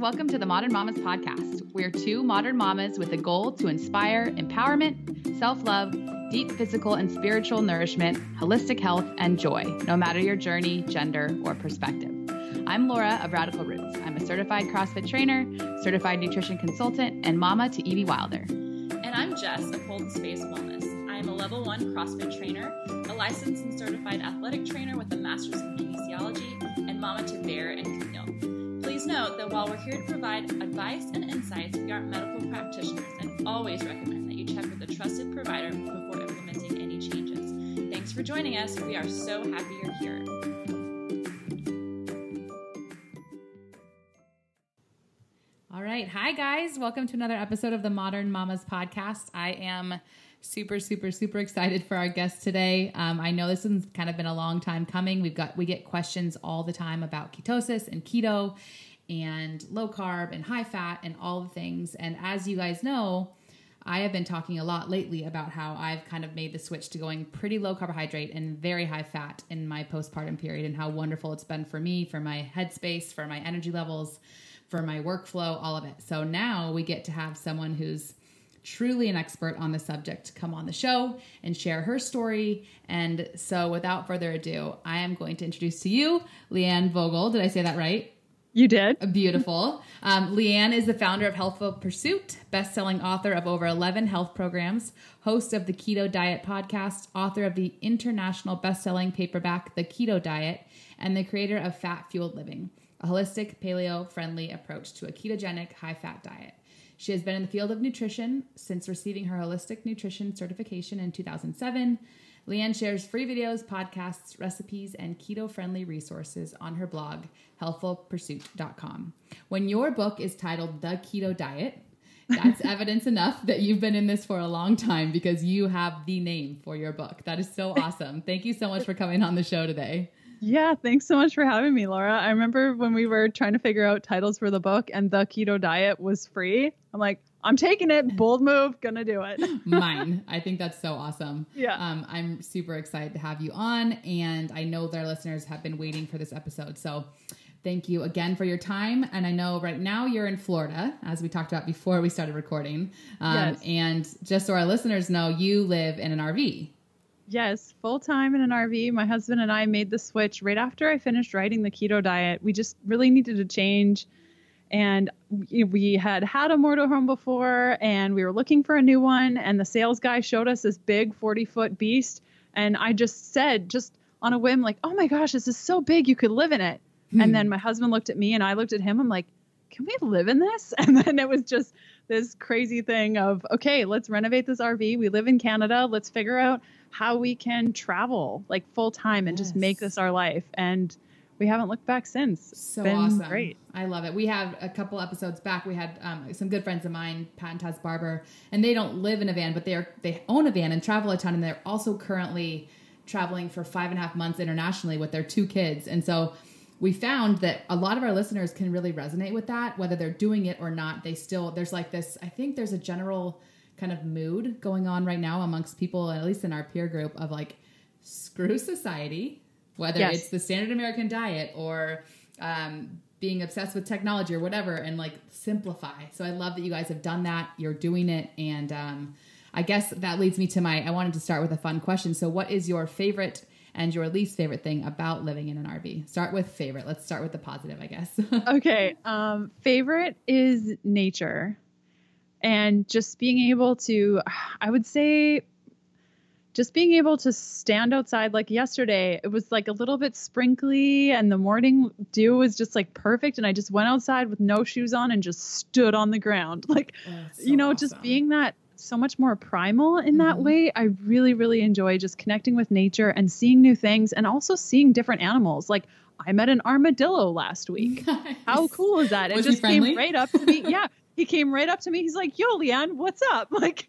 welcome to the Modern Mamas podcast. We're two modern mamas with a goal to inspire empowerment, self love, deep physical and spiritual nourishment, holistic health, and joy, no matter your journey, gender, or perspective. I'm Laura of Radical Roots. I'm a certified CrossFit trainer, certified nutrition consultant, and mama to Evie Wilder. And I'm Jess of Hold Space Wellness. I am a level one CrossFit trainer, a licensed and certified athletic trainer with a master's in kinesiology, and mama to Bear and. Please note that while we're here to provide advice and insights, we aren't medical practitioners and always recommend that you check with a trusted provider before implementing any changes. Thanks for joining us. We are so happy you're here. All right. Hi, guys. Welcome to another episode of the Modern Mamas podcast. I am super, super, super excited for our guest today. Um, I know this has kind of been a long time coming. We've got, we get questions all the time about ketosis and keto and low carb and high fat and all the things. And as you guys know, I have been talking a lot lately about how I've kind of made the switch to going pretty low carbohydrate and very high fat in my postpartum period and how wonderful it's been for me, for my headspace, for my energy levels for my workflow, all of it. So now we get to have someone who's truly an expert on the subject come on the show and share her story. And so without further ado, I am going to introduce to you Leanne Vogel. Did I say that right? You did. Beautiful. Um, Leanne is the founder of Healthful Pursuit, best-selling author of over 11 health programs, host of the Keto Diet podcast, author of the international best-selling paperback The Keto Diet, and the creator of Fat Fueled Living a holistic, paleo friendly approach to a ketogenic, high fat diet. She has been in the field of nutrition since receiving her holistic nutrition certification in 2007. Leanne shares free videos, podcasts, recipes, and keto friendly resources on her blog, healthfulpursuit.com. When your book is titled The Keto Diet, that's evidence enough that you've been in this for a long time because you have the name for your book. That is so awesome. Thank you so much for coming on the show today. Yeah, thanks so much for having me, Laura. I remember when we were trying to figure out titles for the book and the keto diet was free. I'm like, I'm taking it. Bold move. Gonna do it. Mine. I think that's so awesome. Yeah. Um, I'm super excited to have you on, and I know that our listeners have been waiting for this episode. So thank you again for your time. And I know right now you're in Florida, as we talked about before we started recording. Um, yes. And just so our listeners know, you live in an RV. Yes, full time in an RV. My husband and I made the switch right after I finished writing the keto diet. We just really needed to change. And we had had a motorhome before and we were looking for a new one. And the sales guy showed us this big 40 foot beast. And I just said, just on a whim, like, oh my gosh, this is so big, you could live in it. Hmm. And then my husband looked at me and I looked at him. I'm like, can we live in this? And then it was just this crazy thing of, okay, let's renovate this RV. We live in Canada. Let's figure out how we can travel like full time and yes. just make this our life. And we haven't looked back since. It's so awesome. Great. I love it. We have a couple episodes back. We had um, some good friends of mine, Pat and Taz Barber, and they don't live in a van, but they are they own a van and travel a ton, and they're also currently traveling for five and a half months internationally with their two kids. And so we found that a lot of our listeners can really resonate with that, whether they're doing it or not. They still there's like this. I think there's a general kind of mood going on right now amongst people, at least in our peer group, of like screw society, whether yes. it's the standard American diet or um, being obsessed with technology or whatever, and like simplify. So I love that you guys have done that. You're doing it, and um, I guess that leads me to my. I wanted to start with a fun question. So, what is your favorite? and your least favorite thing about living in an RV. Start with favorite. Let's start with the positive, I guess. okay. Um, favorite is nature and just being able to i would say just being able to stand outside like yesterday it was like a little bit sprinkly and the morning dew was just like perfect and i just went outside with no shoes on and just stood on the ground like oh, so you know awesome. just being that so much more primal in that mm-hmm. way i really really enjoy just connecting with nature and seeing new things and also seeing different animals like I met an armadillo last week. Nice. How cool is that? It just came right up to me. Yeah he came right up to me. He's like, "Yo, Leanne, what's up?" Like,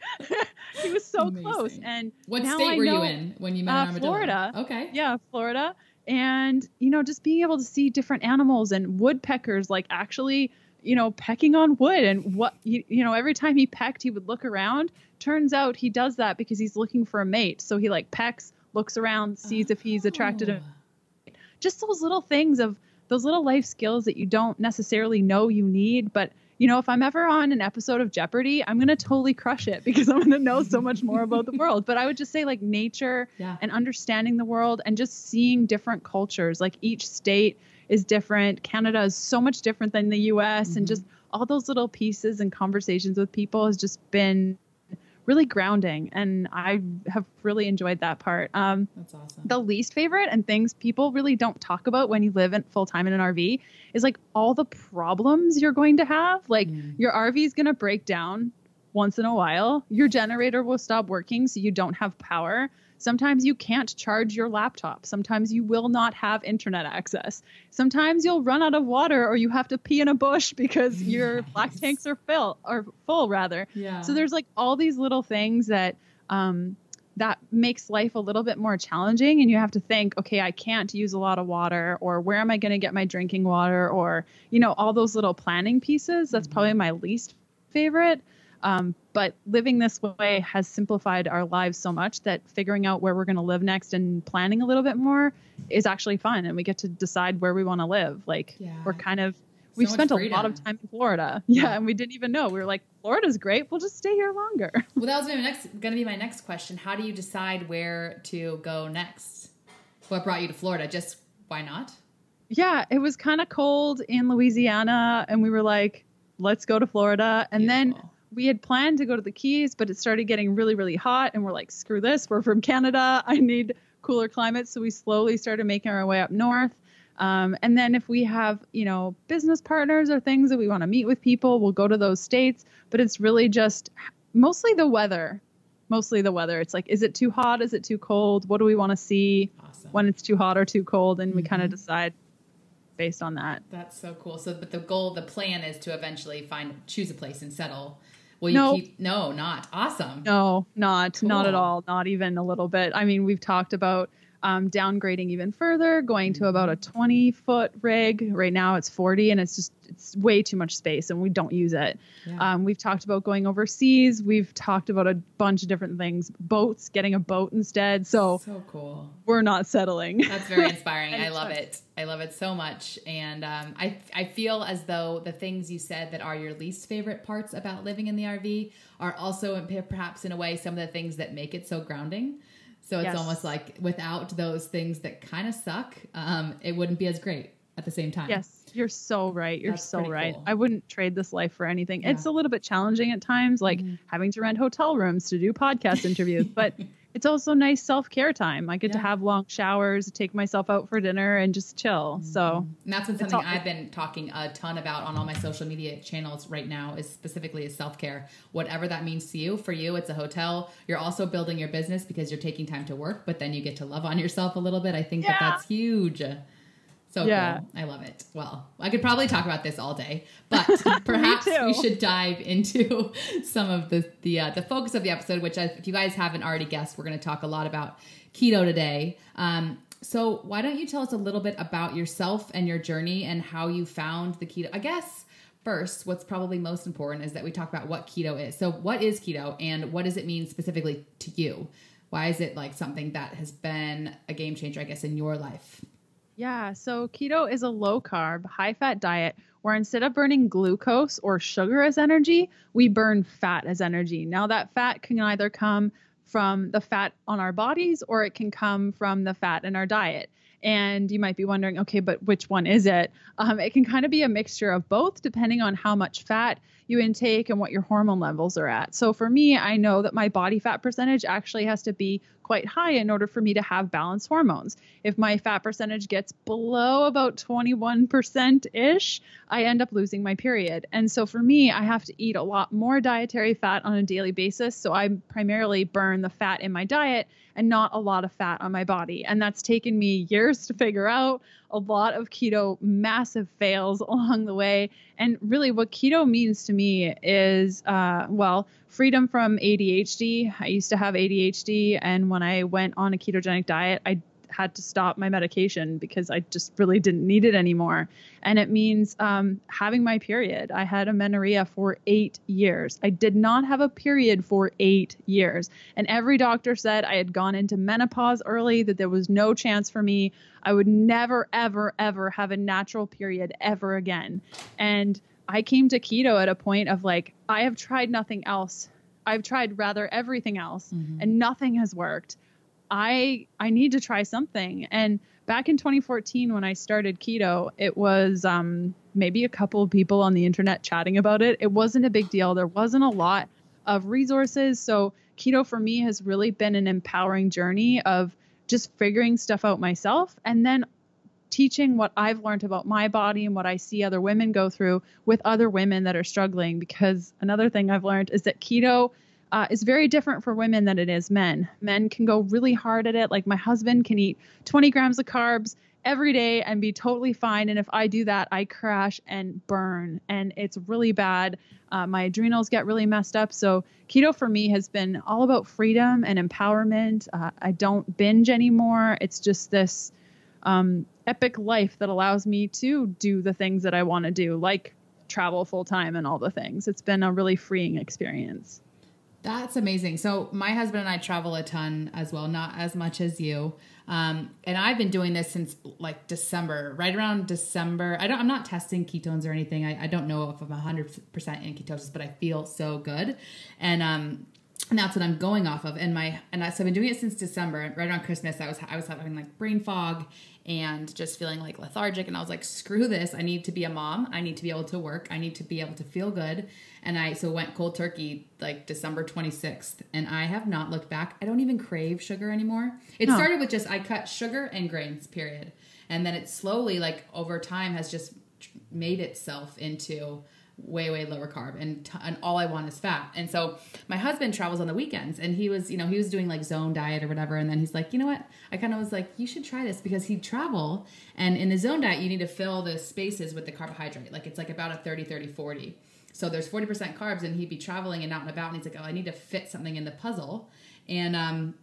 he was so Amazing. close. And what state I were you in when you met uh, Florida? Okay, yeah, Florida. And you know, just being able to see different animals and woodpeckers, like actually, you know, pecking on wood. And what you, you know, every time he pecked, he would look around. Turns out he does that because he's looking for a mate. So he like pecks, looks around, sees oh. if he's attracted. To, oh. just those little things of those little life skills that you don't necessarily know you need, but you know, if I'm ever on an episode of Jeopardy, I'm going to totally crush it because I'm going to know so much more about the world. But I would just say, like, nature Yeah. and understanding the world and just seeing different cultures. Like, each state is different. Canada is so much different than the US. And Mhm. just all those little pieces and conversations with people has just been really grounding. And I have really enjoyed that part. Um, That's awesome. the least favorite and things people really don't talk about when you live in full time in an RV is like all the problems you're going to have. Like Mm. your RV is going to break down once in a while. Your generator will stop working so you don't have power. Sometimes you can't charge your laptop. Sometimes you will not have internet access. Sometimes you'll run out of water or you have to pee in a bush because your black tanks are fill or full rather. yeah. So there's like all these little things that um, that makes life a little bit more challenging, and you have to think, okay, I can't use a lot of water, or where am I going to get my drinking water, or you know, all those little planning pieces. That's Mhm. probably my least favorite. Um, but living this way has simplified our lives so much that figuring out where we're going to live next and planning a little bit more is actually fun, and we get to decide where we want to live. Like Yeah. we're kind of we've spent a lot of time in Florida. Yeah, Yeah. and we didn't even know. We were like, Florida's great. We'll just stay here longer. Well, that was my next going to be my next question. How do you decide where to go next? What brought you to Florida? Just why not? yeah, it was kind of cold in Louisiana, and we were like, let's go to Florida. And then Beautiful. We had planned to go to the Keys, but it started getting really, really hot, and we're like, screw this. We're from Canada. I need cooler climate. So we slowly started making our way up north. Um, and then if we have, you know, business partners or things that we want to meet with people, we'll go to those states. But it's really just mostly the weather. Mostly the weather. It's like, is it too hot? Is it too cold? What do we want to see awesome. when it's too hot or too cold? And we kind of decide based on that. That's so cool. So, but the goal, the plan is to eventually find choose a place and settle. Will you No. keep? No, not awesome. No, not not at all. Not even a little bit. I mean, we've talked about um, downgrading even further, going to about a 20 foot rig. Right now it's 40, and it's just it's way too much space, and we don't use it. Yeah. Um, we've talked about going overseas. We've talked about a bunch of different things. Boats, getting a boat instead. So so cool. we're not settling. That's very inspiring. I love it. I love it so much. And um, I, I feel as though the things you said that are your least favorite parts about living in the RV are also perhaps in a way some of the things that make it so grounding. So it's Yes. almost like without those things that kind of suck, um, it wouldn't be as great at the same time. Yes, you're so right. You're That's so right. cool. I wouldn't trade this life for anything. Yeah. It's a little bit challenging at times, like Mhm. having to rent hotel rooms to do podcast interviews, but it's also nice self care time. I get to have long showers, take myself out for dinner, and just chill. So mm-hmm. And that's been something all- I've been talking a ton about on all my social media channels right now is specifically is self-care. Whatever that means to you. For you, it's a hotel. You're also building your business because you're taking time to work, but then you get to love on yourself a little bit. I think that that's huge. So Yeah. cool. I love it. Well, I could probably talk about this all day, but perhaps we should dive into some of the the uh, the focus of the episode. Which, if you guys haven't already guessed, we're going to talk a lot about keto today. Um, so, why don't you tell us a little bit about yourself and your journey and how you found the keto? I guess first, what's probably most important is that we talk about what keto is. So, what is keto, and what does it mean specifically to you? Why is it like something that has been a game changer, I guess, in your life? Yeah, so keto is a low carb, high fat diet where instead of burning glucose or sugar as energy, we burn fat as energy. Now, that fat can either come from the fat on our bodies or it can come from the fat in our diet. And you might be wondering, okay, but which one is it? Um, it can kind of be a mixture of both depending on how much fat you intake and what your hormone levels are at. So for me, I know that my body fat percentage actually has to be quite high in order for me to have balanced hormones. If my fat percentage gets below about 21% ish, I end up losing my period. And so for me, I have to eat a lot more dietary fat on a daily basis. So I primarily burn the fat in my diet and not a lot of fat on my body. And that's taken me years to figure out. A lot of keto massive fails along the way. And really, what keto means to me is, uh, well, freedom from ADHD. I used to have ADHD, and when I went on a ketogenic diet, I had to stop my medication because I just really didn't need it anymore. And it means um, having my period. I had amenorrhea for eight years. I did not have a period for eight years. And every doctor said I had gone into menopause early, that there was no chance for me. I would never, ever, ever have a natural period ever again. And I came to keto at a point of like, I have tried nothing else. I've tried rather everything else mm-hmm. and nothing has worked. I I need to try something. And back in 2014 when I started keto, it was um, maybe a couple of people on the internet chatting about it. It wasn't a big deal. There wasn't a lot of resources. So keto for me has really been an empowering journey of just figuring stuff out myself and then teaching what I've learned about my body and what I see other women go through with other women that are struggling. Because another thing I've learned is that keto uh, is very different for women than it is men. Men can go really hard at it. Like my husband can eat 20 grams of carbs every day and be totally fine. And if I do that, I crash and burn, and it's really bad. Uh, my adrenals get really messed up. So keto for me has been all about freedom and empowerment. Uh, I don't binge anymore. It's just this um, epic life that allows me to do the things that I want to do, like travel full time and all the things. It's been a really freeing experience. That's amazing. So my husband and I travel a ton as well, not as much as you. Um, and I've been doing this since like December, right around December. I don't, I'm not testing ketones or anything. I, I don't know if I'm 100% in ketosis, but I feel so good. And, um, and that's what I'm going off of. And my and I, so I've been doing it since December. Right around Christmas, I was I was having like brain fog and just feeling like lethargic. And I was like, screw this. I need to be a mom. I need to be able to work. I need to be able to feel good. And I so went cold turkey like December 26th, and I have not looked back. I don't even crave sugar anymore. It no. started with just I cut sugar and grains, period, and then it slowly like over time has just made itself into way way lower carb and t- and all I want is fat. And so my husband travels on the weekends and he was, you know, he was doing like zone diet or whatever and then he's like, "You know what? I kind of was like, you should try this because he'd travel and in the zone diet you need to fill the spaces with the carbohydrate. Like it's like about a 30 30 40. So there's 40% carbs and he'd be traveling and out and about and he's like, "Oh, I need to fit something in the puzzle." And um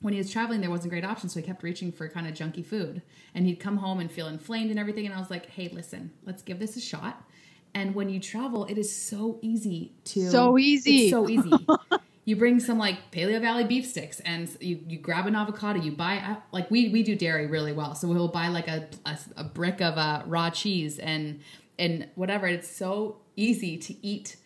when he was traveling, there wasn't great options, so he kept reaching for kind of junky food. And he'd come home and feel inflamed and everything. And I was like, "Hey, listen, let's give this a shot." And when you travel, it is so easy to so easy, so easy. you bring some like Paleo Valley beef sticks, and you you grab an avocado. You buy uh, like we we do dairy really well, so we'll buy like a a, a brick of uh, raw cheese and and whatever. It's so easy to eat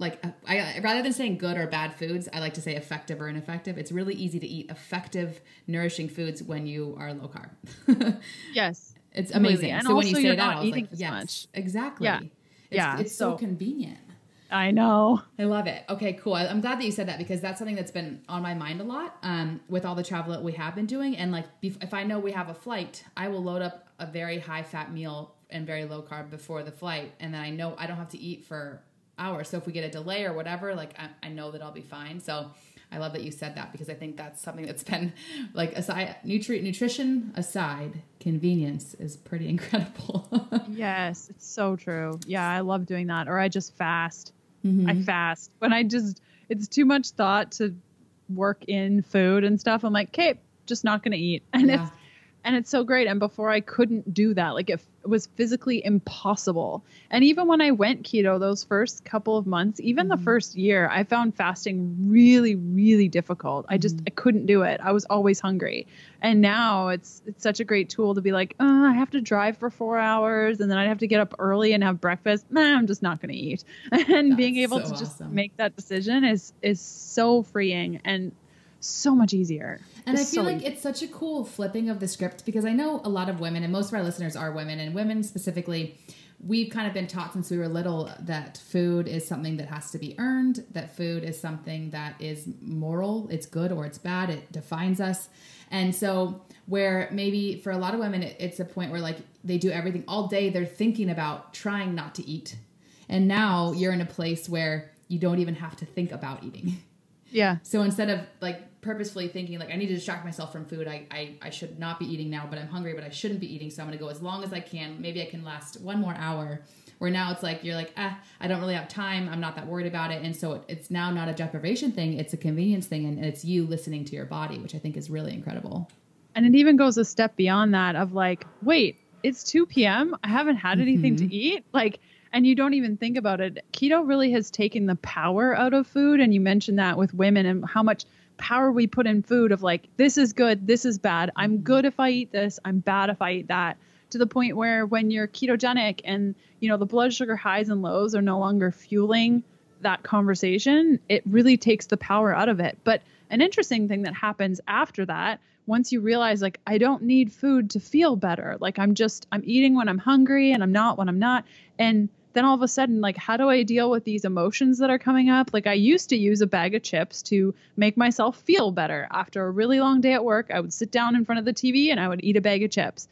like uh, I, rather than saying good or bad foods, I like to say effective or ineffective. It's really easy to eat effective, nourishing foods when you are low carb. yes, it's amazing. So when you say that, I was like, yes, much. exactly. Yeah. It's, yeah, it's so, so convenient. I know. I love it. Okay, cool. I'm glad that you said that because that's something that's been on my mind a lot um, with all the travel that we have been doing. And like, if I know we have a flight, I will load up a very high fat meal and very low carb before the flight, and then I know I don't have to eat for hours. So if we get a delay or whatever, like I, I know that I'll be fine. So I love that you said that because I think that's something that's been like aside nutri- nutrition aside, convenience is pretty incredible. yes, it's so true. Yeah, I love doing that. Or I just fast. Mm-hmm. I fast when I just it's too much thought to work in food and stuff. I'm like, okay, just not gonna eat, and yeah. it's and it's so great. And before I couldn't do that, like it was physically impossible. And even when I went keto those first couple of months, even mm-hmm. the first year, I found fasting really, really difficult. I just mm-hmm. I couldn't do it. I was always hungry. And now it's it's such a great tool to be like, oh, I have to drive for four hours and then I'd have to get up early and have breakfast. Nah, I'm just not gonna eat. and That's being able so to awesome. just make that decision is is so freeing and so much easier. And I feel so like it's such a cool flipping of the script because I know a lot of women, and most of our listeners are women, and women specifically, we've kind of been taught since we were little that food is something that has to be earned, that food is something that is moral, it's good or it's bad, it defines us. And so, where maybe for a lot of women, it's a point where like they do everything all day, they're thinking about trying not to eat. And now you're in a place where you don't even have to think about eating. Yeah. So instead of like purposefully thinking like I need to distract myself from food. I, I, I should not be eating now, but I'm hungry, but I shouldn't be eating. So I'm going to go as long as I can. Maybe I can last one more hour. Where now it's like you're like, ah, I don't really have time. I'm not that worried about it, and so it's now not a deprivation thing. It's a convenience thing, and it's you listening to your body, which I think is really incredible. And it even goes a step beyond that of like, wait, it's 2 p.m. I haven't had anything Mm-hmm. to eat. Like, and you don't even think about it. Keto really has taken the power out of food. And you mentioned that with women and how much power we put in food of like, this is good, this is bad. I'm mm-hmm. good if I eat this, I'm bad if I eat that. To the point where when you're ketogenic and, you know, the blood sugar highs and lows are no longer fueling that conversation, it really takes the power out of it. But an interesting thing that happens after that, once you realize, like, I don't need food to feel better, like, I'm just, I'm eating when I'm hungry and I'm not when I'm not. And then all of a sudden, like, how do I deal with these emotions that are coming up? Like, I used to use a bag of chips to make myself feel better. After a really long day at work, I would sit down in front of the TV and I would eat a bag of chips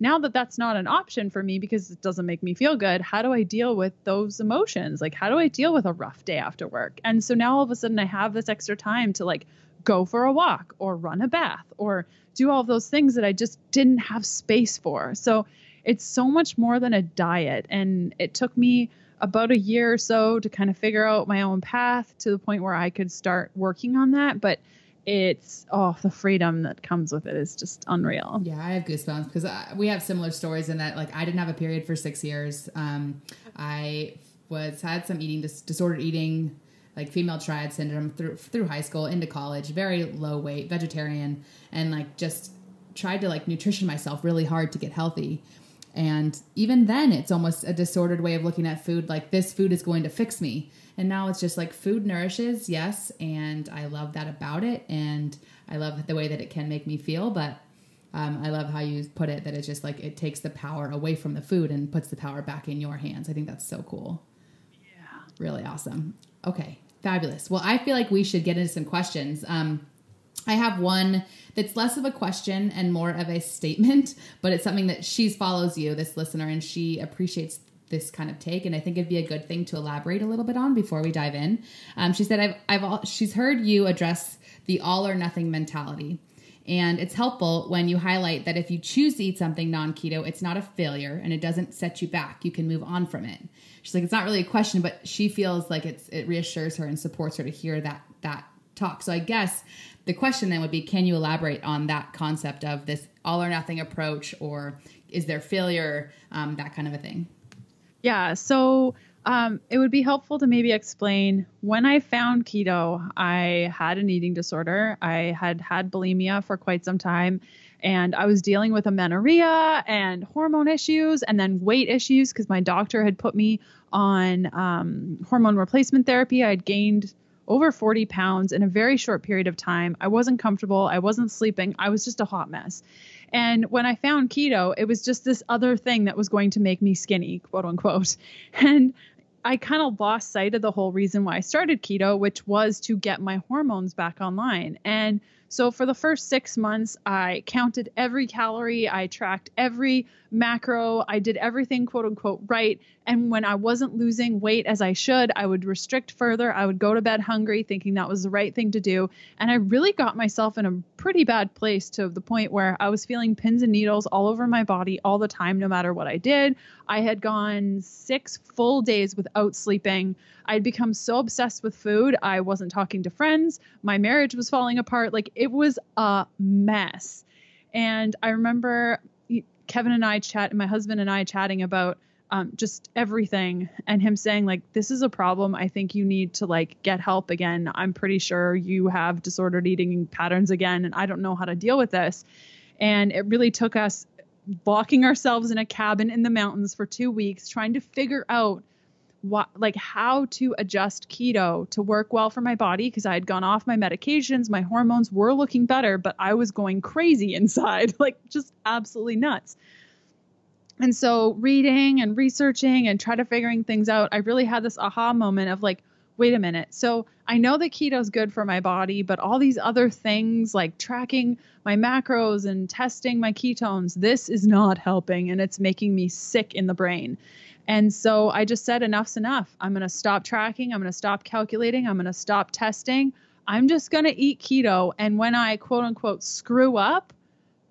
now that that's not an option for me because it doesn't make me feel good how do i deal with those emotions like how do i deal with a rough day after work and so now all of a sudden i have this extra time to like go for a walk or run a bath or do all those things that i just didn't have space for so it's so much more than a diet and it took me about a year or so to kind of figure out my own path to the point where i could start working on that but it's oh the freedom that comes with it is just unreal Yeah, I have goosebumps because we have similar stories in that like I didn't have a period for six years. Um, I was had some eating dis- disordered eating, like female triad syndrome through through high school into college. Very low weight, vegetarian, and like just tried to like nutrition myself really hard to get healthy. And even then, it's almost a disordered way of looking at food. Like this food is going to fix me. And now it's just like food nourishes, yes, and I love that about it, and I love the way that it can make me feel. But um, I love how you put it that it's just like it takes the power away from the food and puts the power back in your hands. I think that's so cool. yeah Really awesome. Okay, fabulous. Well, I feel like we should get into some questions. Um, I have one that's less of a question and more of a statement, but it's something that she follows you, this listener, and she appreciates this kind of take, and I think it'd be a good thing to elaborate a little bit on before we dive in. Um, she said, "I've, I've, all, she's heard you address the all or nothing mentality." And it's helpful when you highlight that if you choose to eat something non keto, it's not a failure and it doesn't set you back. You can move on from it. She's like, it's not really a question, but she feels like it's it reassures her and supports her to hear that that talk. So I guess the question then would be, can you elaborate on that concept of this all or nothing approach, or is there failure, um, that kind of a thing? Yeah. So um, it would be helpful to maybe explain when I found keto, I had an eating disorder. I had had bulimia for quite some time. And I was dealing with amenorrhea and hormone issues and then weight issues because my doctor had put me on um, hormone replacement therapy. I had gained over 40 pounds in a very short period of time. I wasn't comfortable. I wasn't sleeping. I was just a hot mess. And when I found keto, it was just this other thing that was going to make me skinny, quote unquote. And I kind of lost sight of the whole reason why I started keto, which was to get my hormones back online. And so for the first six months, I counted every calorie, I tracked every macro, I did everything quote unquote right. And when I wasn't losing weight as I should, I would restrict further. I would go to bed hungry, thinking that was the right thing to do. And I really got myself in a pretty bad place to the point where I was feeling pins and needles all over my body all the time, no matter what I did. I had gone six full days without sleeping. I'd become so obsessed with food. I wasn't talking to friends. My marriage was falling apart. Like it was a mess. And I remember Kevin and I chat, my husband and I chatting about um, just everything, and him saying like, "This is a problem. I think you need to like get help again. I'm pretty sure you have disordered eating patterns again, and I don't know how to deal with this." And it really took us locking ourselves in a cabin in the mountains for two weeks, trying to figure out what like how to adjust keto to work well for my body because I had gone off my medications, my hormones were looking better, but I was going crazy inside, like just absolutely nuts. And so reading and researching and try to figuring things out, I really had this aha moment of like, wait a minute. So I know that keto is good for my body, but all these other things like tracking my macros and testing my ketones, this is not helping and it's making me sick in the brain. And so I just said, enough's enough. I'm going to stop tracking. I'm going to stop calculating. I'm going to stop testing. I'm just going to eat keto. And when I quote unquote screw up,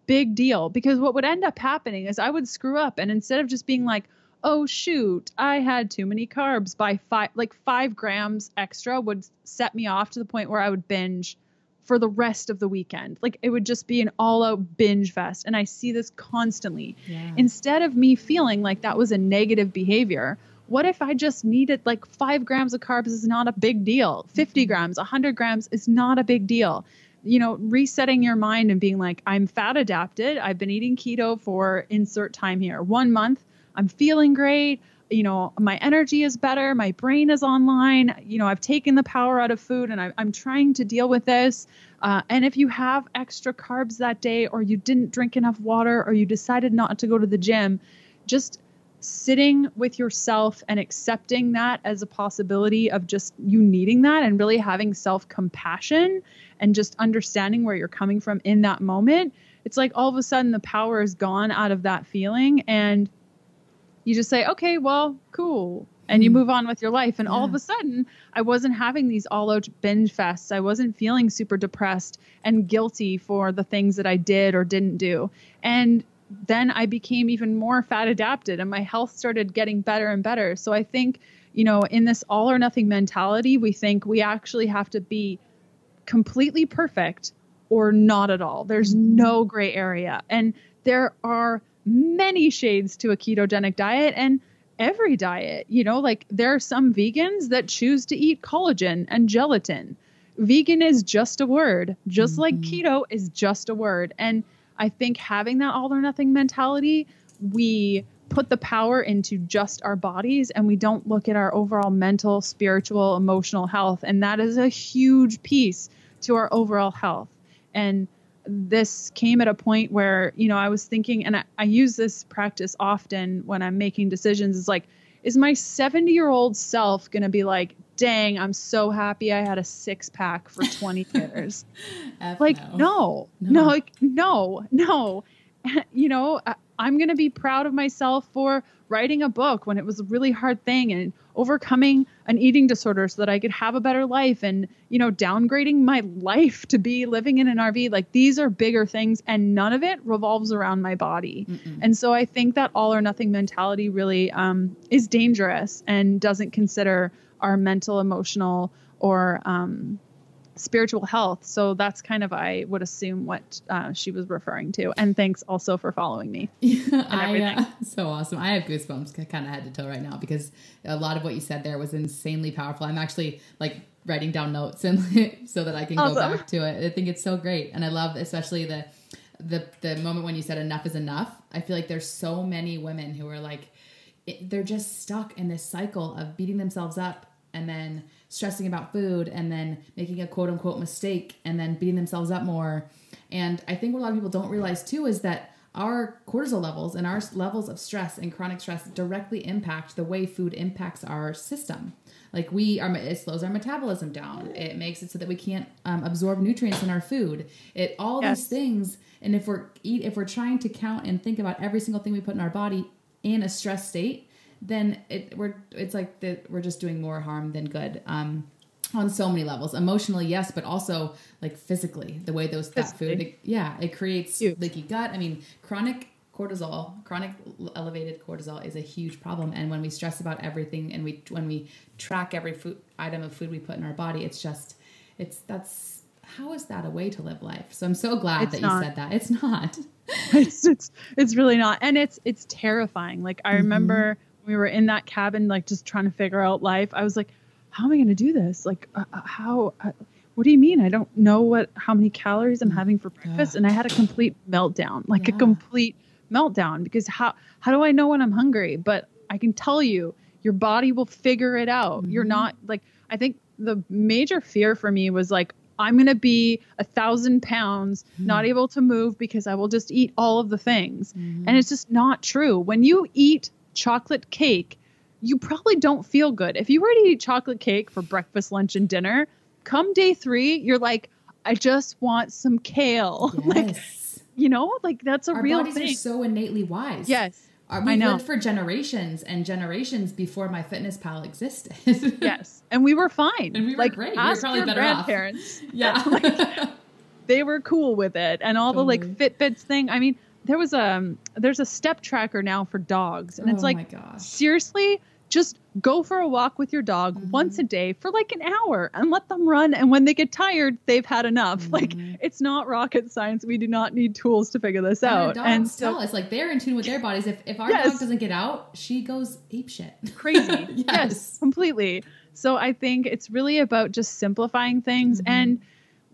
big deal. Because what would end up happening is I would screw up. And instead of just being like, oh, shoot, I had too many carbs by five, like five grams extra would set me off to the point where I would binge for the rest of the weekend. Like it would just be an all out binge fest. And I see this constantly. Yeah. Instead of me feeling like that was a negative behavior, what if I just needed like five grams of carbs is not a big deal? 50 Mm-hmm. grams, 100 grams is not a big deal. You know, resetting your mind and being like, I'm fat adapted. I've been eating keto for insert time here. One month, I'm feeling great. You know, my energy is better. My brain is online. You know, I've taken the power out of food and I, I'm trying to deal with this. Uh, and if you have extra carbs that day, or you didn't drink enough water, or you decided not to go to the gym, just sitting with yourself and accepting that as a possibility of just you needing that and really having self compassion and just understanding where you're coming from in that moment. It's like all of a sudden the power is gone out of that feeling and you just say, okay, well, cool. And you Mhm. move on with your life. And all of a sudden, I wasn't having these all out binge fests. I wasn't feeling super depressed and guilty for the things that I did or didn't do. And then I became even more fat adapted and my health started getting better and better. So I think, you know, in this all or nothing mentality, we think we actually have to be completely perfect or not at all. There's no gray area. And there are many shades to a ketogenic diet and every diet, you know, like there are some vegans that choose to eat collagen and gelatin. Vegan is just a word, just like Mhm. keto is just a word. And I think having that all or nothing mentality, we put the power into just our bodies and we don't look at our overall mental, spiritual, emotional health. And that is a huge piece to our overall health. And this came at a point where, you know, I was thinking, and I, I use this practice often when I'm making decisions, is like, is my 70 year old self going to be like, dang, I'm so happy I had a six pack for 20 years? Like no no No. like no no you know I, i'm going to be proud of myself for writing a book when it was a really hard thing and overcoming an eating disorder so that i could have a better life and you know downgrading my life to be living in an rv like these are bigger things and none of it revolves around my body Mm-mm. and so I think that all or nothing mentality really um, is dangerous and doesn't consider our mental, emotional, or um, spiritual health. So that's kind of, I would assume, what uh, she was referring to. And thanks also for following me. I, everything. uh, so awesome. I have goosebumps I kind of head to toe right now because a lot of what you said there was insanely powerful. I'm actually like writing down notes and so that I can go back to it. I think it's so great. And I love especially the the the moment when you said enough is enough. I feel like there's so many women who are like it, they're just stuck in this cycle of beating themselves up and then stressing about food and then making a quote unquote mistake and then beating themselves up more. And I think what a lot of people don't realize too is that our cortisol levels and our levels of stress and chronic stress directly impact the way food impacts our system. Like we are, it slows our metabolism down. It makes it so that we can't um, absorb nutrients in our food. It all Yes. these things. And if we're eat, if we're trying to count and think about every single thing we put in our body in a stress state, then it we're it's like the, we're just doing more harm than good. Um, on so many levels, emotionally, yes, but also like physically, the way those that food, it, yeah, it creates Huge. leaky gut. I mean, chronic cortisol, chronic elevated cortisol is a huge problem. And when we stress about everything and we when we track every food item of food we put in our body, it's just it's that's how is that a way to live life? So I'm so glad It's that not. you said that. It's not. it's, it's it's really not and it's it's terrifying like i remember we were in that cabin like just trying to figure out life i was like how am i going to do this like uh, uh, how uh, what do you mean i don't know what how many calories i'm having for breakfast Ugh. and i had a complete meltdown like a complete meltdown because how how do i know when i'm hungry but i can tell you your body will figure it out you're Mhm. not like i think the major fear for me was like i'm going to be a thousand pounds not Hmm. able to move because i will just eat all of the things Mhm. and it's just not true when you eat chocolate cake you probably don't feel good if you were to eat chocolate cake for breakfast lunch and dinner come day three you're like i just want some kale like Yes. you know like that's a Our real bodies thing are so innately wise. yes Our, I we've know. lived for generations and generations before MyFitnessPal existed. yes and we were fine And we were like great. We were probably better off. grandparents yeah. they were cool with it and all the like fitbits thing i mean there was a there's a step tracker now for dogs and it's oh like seriously just go for a walk with your dog Mhm. once a day for like an hour and let them run and when they get tired they've had enough like Mhm. it's not rocket science we do not need tools to figure this And out dogs and so it's like they're in tune with their bodies. If if our Yes. dog doesn't get out, she goes ape shit. crazy yes. yes completely so i think it's really about just simplifying things Mhm. and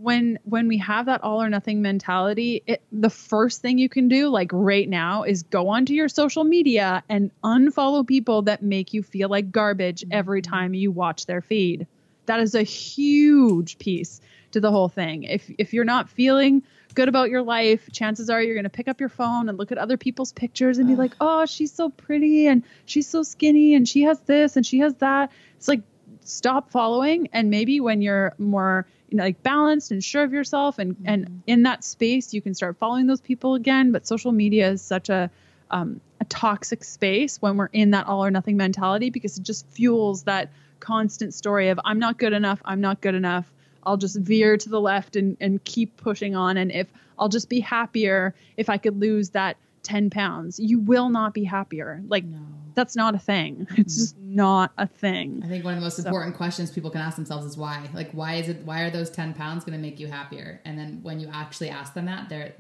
when when we have that all or nothing mentality it, the first thing you can do like right now is go onto your social media and unfollow people that make you feel like garbage every Mhm. time you watch their feed that is a huge piece to the whole thing if if you're not feeling good about your life chances are you're going to pick up your phone and look at other people's pictures and be Ugh. like oh she's so pretty and she's so skinny and she has this and she has that it's like stop following. And maybe when you're more you know, like balanced and sure of yourself and Mhm. and in that space you can start following those people again. But social media is such a um, a toxic space when we're in that all or nothing mentality because it just fuels that constant story of i'm not good enough. I'm not good enough. I'll just veer to the left and and keep pushing on. And if i'll just be happier if i could lose that 10 pounds you will not be happier like No. that's not a thing it's Mhm. just not a thing I think one of the most So- important questions people can ask themselves is why. Like, why is it? Why are those ten pounds going to make you happier? And then when you actually ask them that, they're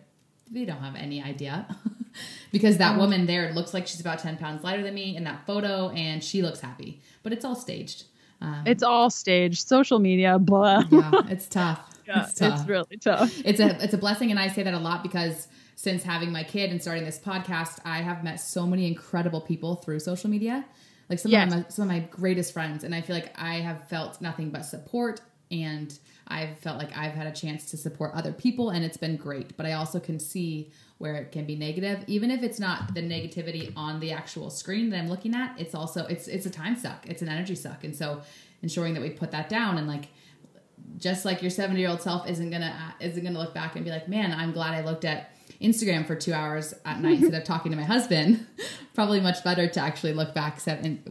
they don't have any idea because that Um, woman there looks like she's about ten pounds lighter than me in that photo, and she looks happy, but it's all staged. Um, It's all staged. Social media, blah. yeah, it's tough. Yeah, it's tough. it's really tough. it's a it's a blessing and i say that a lot because since having my kid and starting this podcast i have met so many incredible people through social media. Like some Yes. of my some of my greatest friends. And i feel like i have felt nothing but support and i've felt like i've had a chance to support other people and it's been great. But i also can see where it can be negative. Even if it's not the negativity on the actual screen that i'm looking at it's also it's it's a time suck. It's an energy suck. And so ensuring that we put that down and like just like your 70 year old self isn't gonna uh, isn't gonna look back and be like man i'm glad i looked at instagram for two hours at night instead of talking to my husband probably much better to actually look back seven,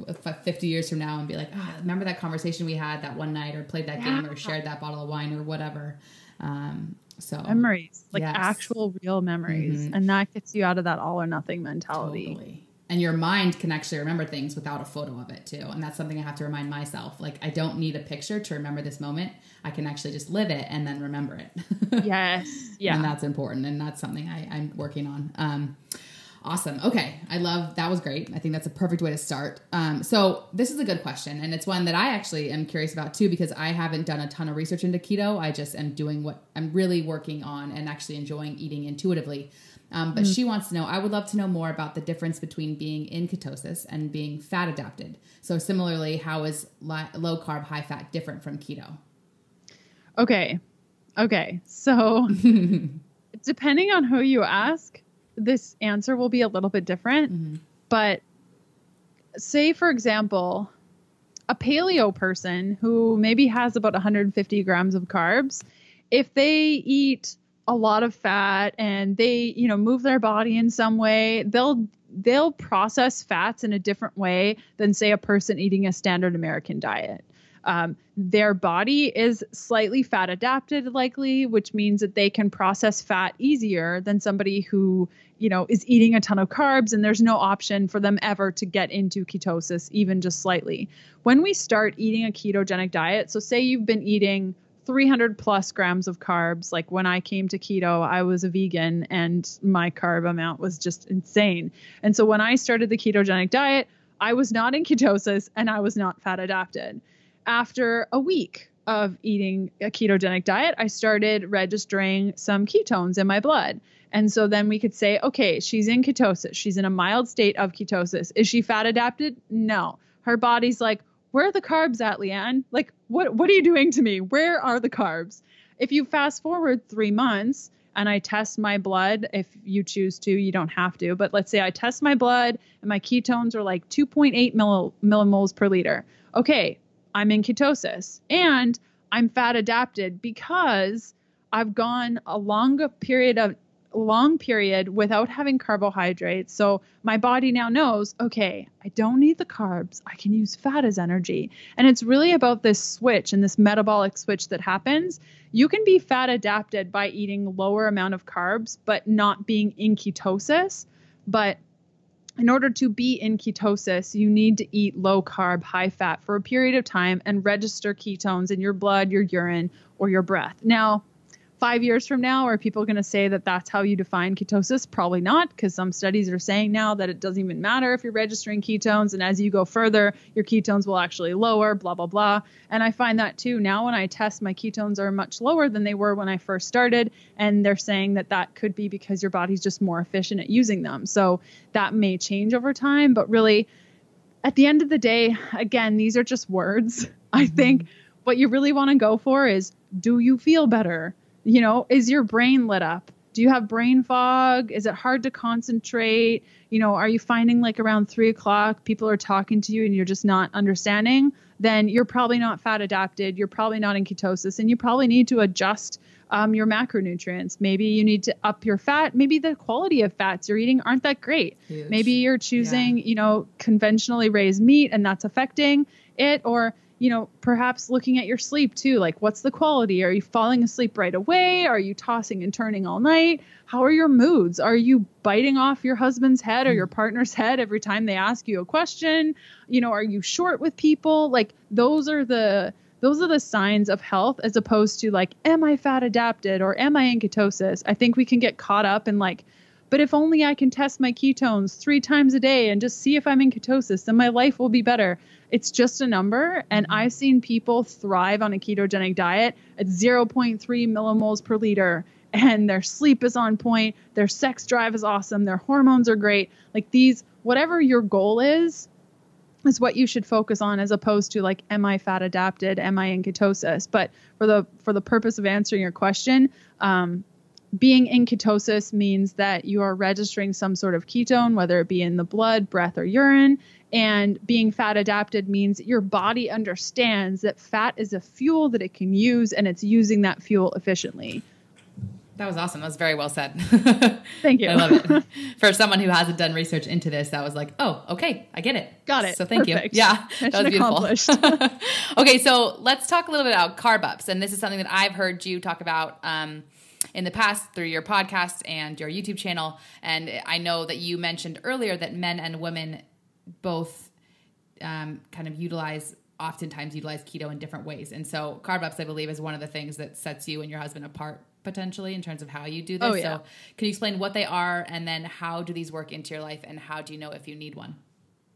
50 years from now and be like ah remember that conversation we had that one night or played that game or shared that bottle of wine or whatever um so Memories, like Yes. actual real memories. Mhm. And that gets you out of that all or nothing mentality. Totally. And your mind can actually remember things without a photo of it too. And that's something I have to remind myself. Like I don't need a picture to remember this moment. I can actually just live it and then remember it. Yes. Yeah. And that's important. And that's something I, I'm working on. Um, awesome. Okay. I love that was great. I think that's a perfect way to start. Um, so this is a good question. And it's one that I actually am curious about too, because I haven't done a ton of research into keto. I just am doing what I'm really working on and actually enjoying eating intuitively. Um, but she wants to know, I would love to know more about the difference between being in ketosis and being fat adapted. So similarly, how is li- low carb, high fat different from keto? Okay. Okay. So depending on who you ask, this answer will be a little bit different. Mhm. But say, for example, a paleo person who maybe has about 150 grams of carbs, if they eat a lot of fat and they, you know, move their body in some way, they'll they'll process fats in a different way than say a person eating a standard American diet. Um, their body is slightly fat adapted, likely, which means that they can process fat easier than somebody who, you know, is eating a ton of carbs and there's no option for them ever to get into ketosis, even just slightly. When we start eating a ketogenic diet, so say you've been eating 300 plus grams of carbs. Like when I came to keto, I was a vegan and my carb amount was just insane. And so when I started the ketogenic diet, I was not in ketosis and I was not fat adapted. After a week of eating a ketogenic diet, I started registering some ketones in my blood. And so then we could say, okay, she's in ketosis. She's in a mild state of ketosis. Is she fat adapted? No. Her body's like, where are the carbs at, Leanne? Like, what what are you doing to me? Where are the carbs? If you fast forward three months and I test my blood, if you choose to, you don't have to, but let's say I test my blood and my ketones are like 2.8 milli- millimoles per liter. Okay, I'm in ketosis and I'm fat adapted because I've gone a longer period of long period without having carbohydrates. So my body now knows, okay, I don't need the carbs. I can use fat as energy. And it's really about this switch and this metabolic switch that happens. You can be fat adapted by eating lower amount of carbs but not being in ketosis. But in order to be in ketosis, you need to eat low carb, high fat for a period of time and register ketones in your blood, your urine, or your breath. Now, five years from now, are people going to say that that's how you define ketosis? Probably not, because some studies are saying now that it doesn't even matter if you're registering ketones. And as you go further, your ketones will actually lower, blah, blah, blah. And I find that too. Now, when I test, my ketones are much lower than they were when I first started. And they're saying that that could be because your body's just more efficient at using them. So that may change over time. But really, at the end of the day, again, these are just words. I mm-hmm. think what you really want to go for is do you feel better? You know, is your brain lit up? Do you have brain fog? Is it hard to concentrate? You know, are you finding like around three o'clock people are talking to you and you're just not understanding? Then you're probably not fat adapted. You're probably not in ketosis and you probably need to adjust um, your macronutrients. Maybe you need to up your fat. Maybe the quality of fats you're eating aren't that great. Huge. Maybe you're choosing, yeah. you know, conventionally raised meat and that's affecting it. Or you know, perhaps looking at your sleep too. Like, what's the quality? Are you falling asleep right away? Are you tossing and turning all night? How are your moods? Are you biting off your husband's head or your mm. partner's head every time they ask you a question? You know, are you short with people? Like, those are the those are the signs of health as opposed to like am i fat adapted or am i in ketosis i think we can get caught up in like but if only i can test my ketones three times a day and just see if i'm in ketosis then my life will be better it's just a number. And mm-hmm. I've seen people thrive on a ketogenic diet at 0.3 millimoles per liter. And their sleep is on point, their sex drive is awesome, their hormones are great. Like these, whatever your goal is, is what you should focus on as opposed to like am i fat adapted am i in ketosis but for the for the purpose of answering your question um, being in ketosis means that you are registering some sort of ketone whether it be in the blood breath or urine and being fat adapted means your body understands that fat is a fuel that it can use and it's using that fuel efficiently. That was awesome. That was very well said. Thank you. I love it. For someone who hasn't done research into this, that was like, oh, okay, I get it. Got it. So thank Perfect. you. Yeah, that was beautiful. okay, so let's talk a little bit about carb ups, and this is something that I've heard you talk about. Um, in the past through your podcast and your YouTube channel. And I know that you mentioned earlier that men and women both um, kind of utilize oftentimes utilize keto in different ways. And so carb ups, I believe, is one of the things that sets you and your husband apart potentially in terms of how you do this. Oh, yeah. So can you explain what they are and then how do these work into your life and how do you know if you need one?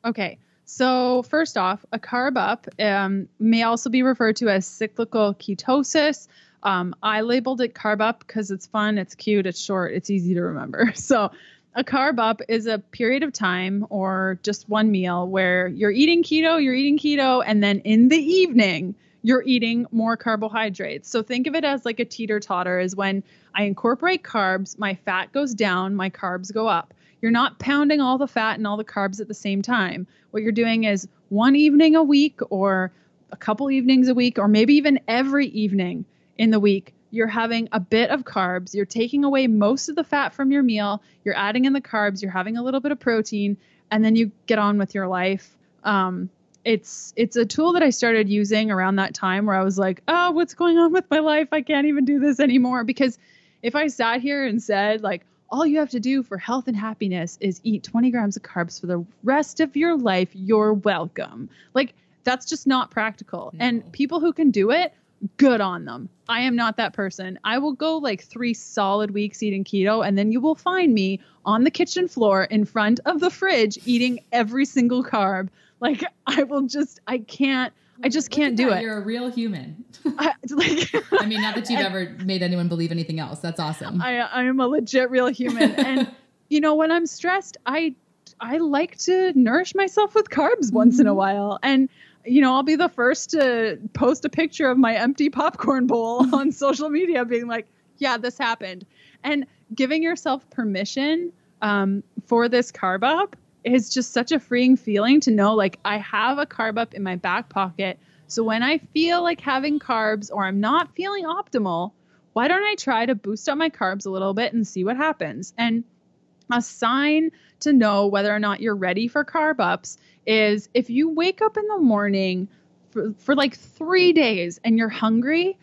Okay. So first off, a carb up um, may also be referred to as cyclical ketosis. Um, I labeled it carb up because it's fun, it's cute, it's short, it's easy to remember. So a carb up is a period of time or just one meal where you're eating keto, you're eating keto, and then in the evening, you're eating more carbohydrates. So think of it as like a teeter totter is when I incorporate carbs, my fat goes down, my carbs go up. You're not pounding all the fat and all the carbs at the same time. What you're doing is one evening a week or a couple evenings a week or maybe even every evening in the week you're having a bit of carbs, you're taking away most of the fat from your meal, you're adding in the carbs, you're having a little bit of protein, and then you get on with your life. Um, it's it's a tool that I started using around that time where I was like, oh, what's going on with my life? I can't even do this anymore. Because if I sat here and said like all you have to do for health and happiness is eat 20 grams of carbs for the rest of your life, you're welcome. Like that's just not practical. No. And people who can do it good on them. I am not that person. I will go like three solid weeks eating keto, and then you will find me on the kitchen floor in front of the fridge eating every single carb. Like, I will just, I can't. I just can't do that. it. You're a real human. I, like, I mean, not that you've ever made anyone believe anything else. That's awesome. I, I am a legit real human, and you know, when I'm stressed, I I like to nourish myself with carbs once mm-hmm. in a mm-hmm. while, and you know, I'll be the first to post a picture of my empty popcorn bowl on social media, being like, yeah, this happened. And giving yourself permission um, for this carb up is just such a freeing feeling to know, like, I have a carb up in my back pocket. So when I feel like having carbs or I'm not feeling optimal, why don't I try to boost up my carbs a little bit and see what happens? And a sign to know whether or not you're ready for carb ups is if you wake up in the morning for, for like three days and you're hungry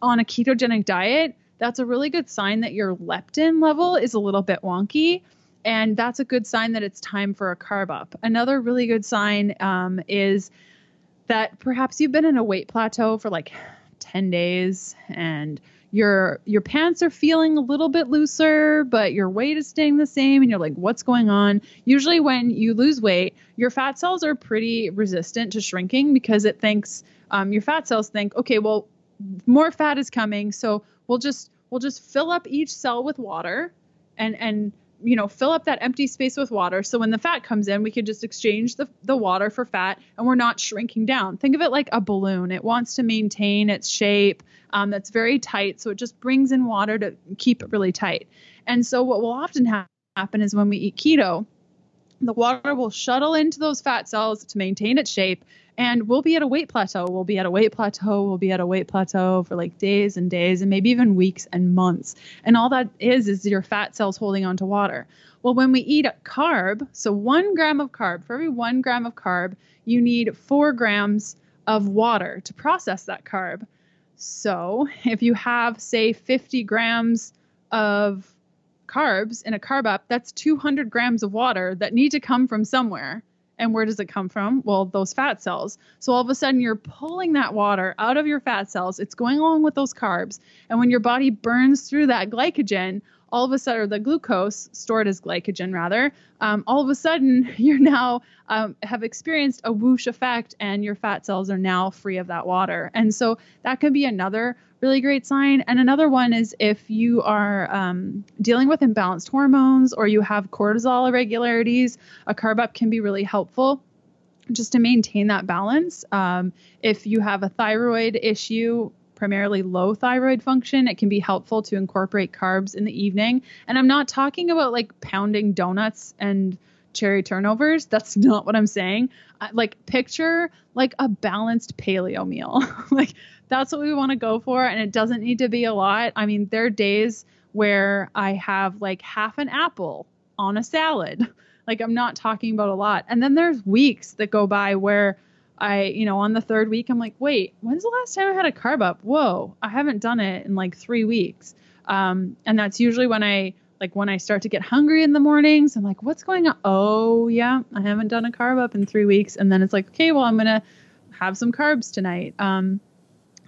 on a ketogenic diet, that's a really good sign that your leptin level is a little bit wonky. and that's a good sign that it's time for a carb up. Another really good sign um, is that perhaps you've been in a weight plateau for like 10 days and your your pants are feeling a little bit looser but your weight is staying the same and you're like what's going on? Usually when you lose weight your fat cells are pretty resistant to shrinking because it thinks um, your fat cells think okay well more fat is coming so we'll just we'll just fill up each cell with water and and you know fill up that empty space with water. So when the fat comes in we can just exchange the, the water for fat and we're not shrinking down. Think of it like a balloon. It wants to maintain its shape um, that's very tight. So it just brings in water to keep it really tight. And so what will often ha- happen is when we eat keto the water will shuttle into those fat cells to maintain its shape and we'll be at a weight plateau. We'll be at a weight plateau. We'll be at a weight plateau for like days and days and maybe even weeks and months. And all that is is your fat cells holding on to water. Well when we eat a carb so one gram of carb for every one gram of carb you need four grams of water to process that carb. So if you have say 50 grams of carbs in a carb up that's 200 grams of water that need to come from somewhere and where does it come from? Well, those fat cells. So all of a sudden, you're pulling that water out of your fat cells. It's going along with those carbs. And when your body burns through that glycogen, all of a sudden, or the glucose stored as glycogen rather, um, all of a sudden you're now um, have experienced a whoosh effect, and your fat cells are now free of that water. And so that could be another really great sign. And another one is if you are um, dealing with imbalanced hormones or you have cortisol irregularities, a carb up can be really helpful just to maintain that balance. Um, if you have a thyroid issue, primarily low thyroid function, it can be helpful to incorporate carbs in the evening. And I'm not talking about like pounding donuts and cherry turnovers. That's not what I'm saying. like picture like a balanced paleo meal. like that's what we want to go for. And it doesn't need to be a lot. I mean, there are days where I have like half an apple on a salad. Like, I'm not talking about a lot. And then there's weeks that go by where I, you know, on the third week, I'm like, wait, when's the last time I had a carb up? Whoa, I haven't done it in like three weeks. Um, and that's usually when I, like when I start to get hungry in the mornings, I'm like, what's going on? Oh, yeah, I haven't done a carb up in three weeks. And then it's like, okay, well, I'm going to have some carbs tonight. Um,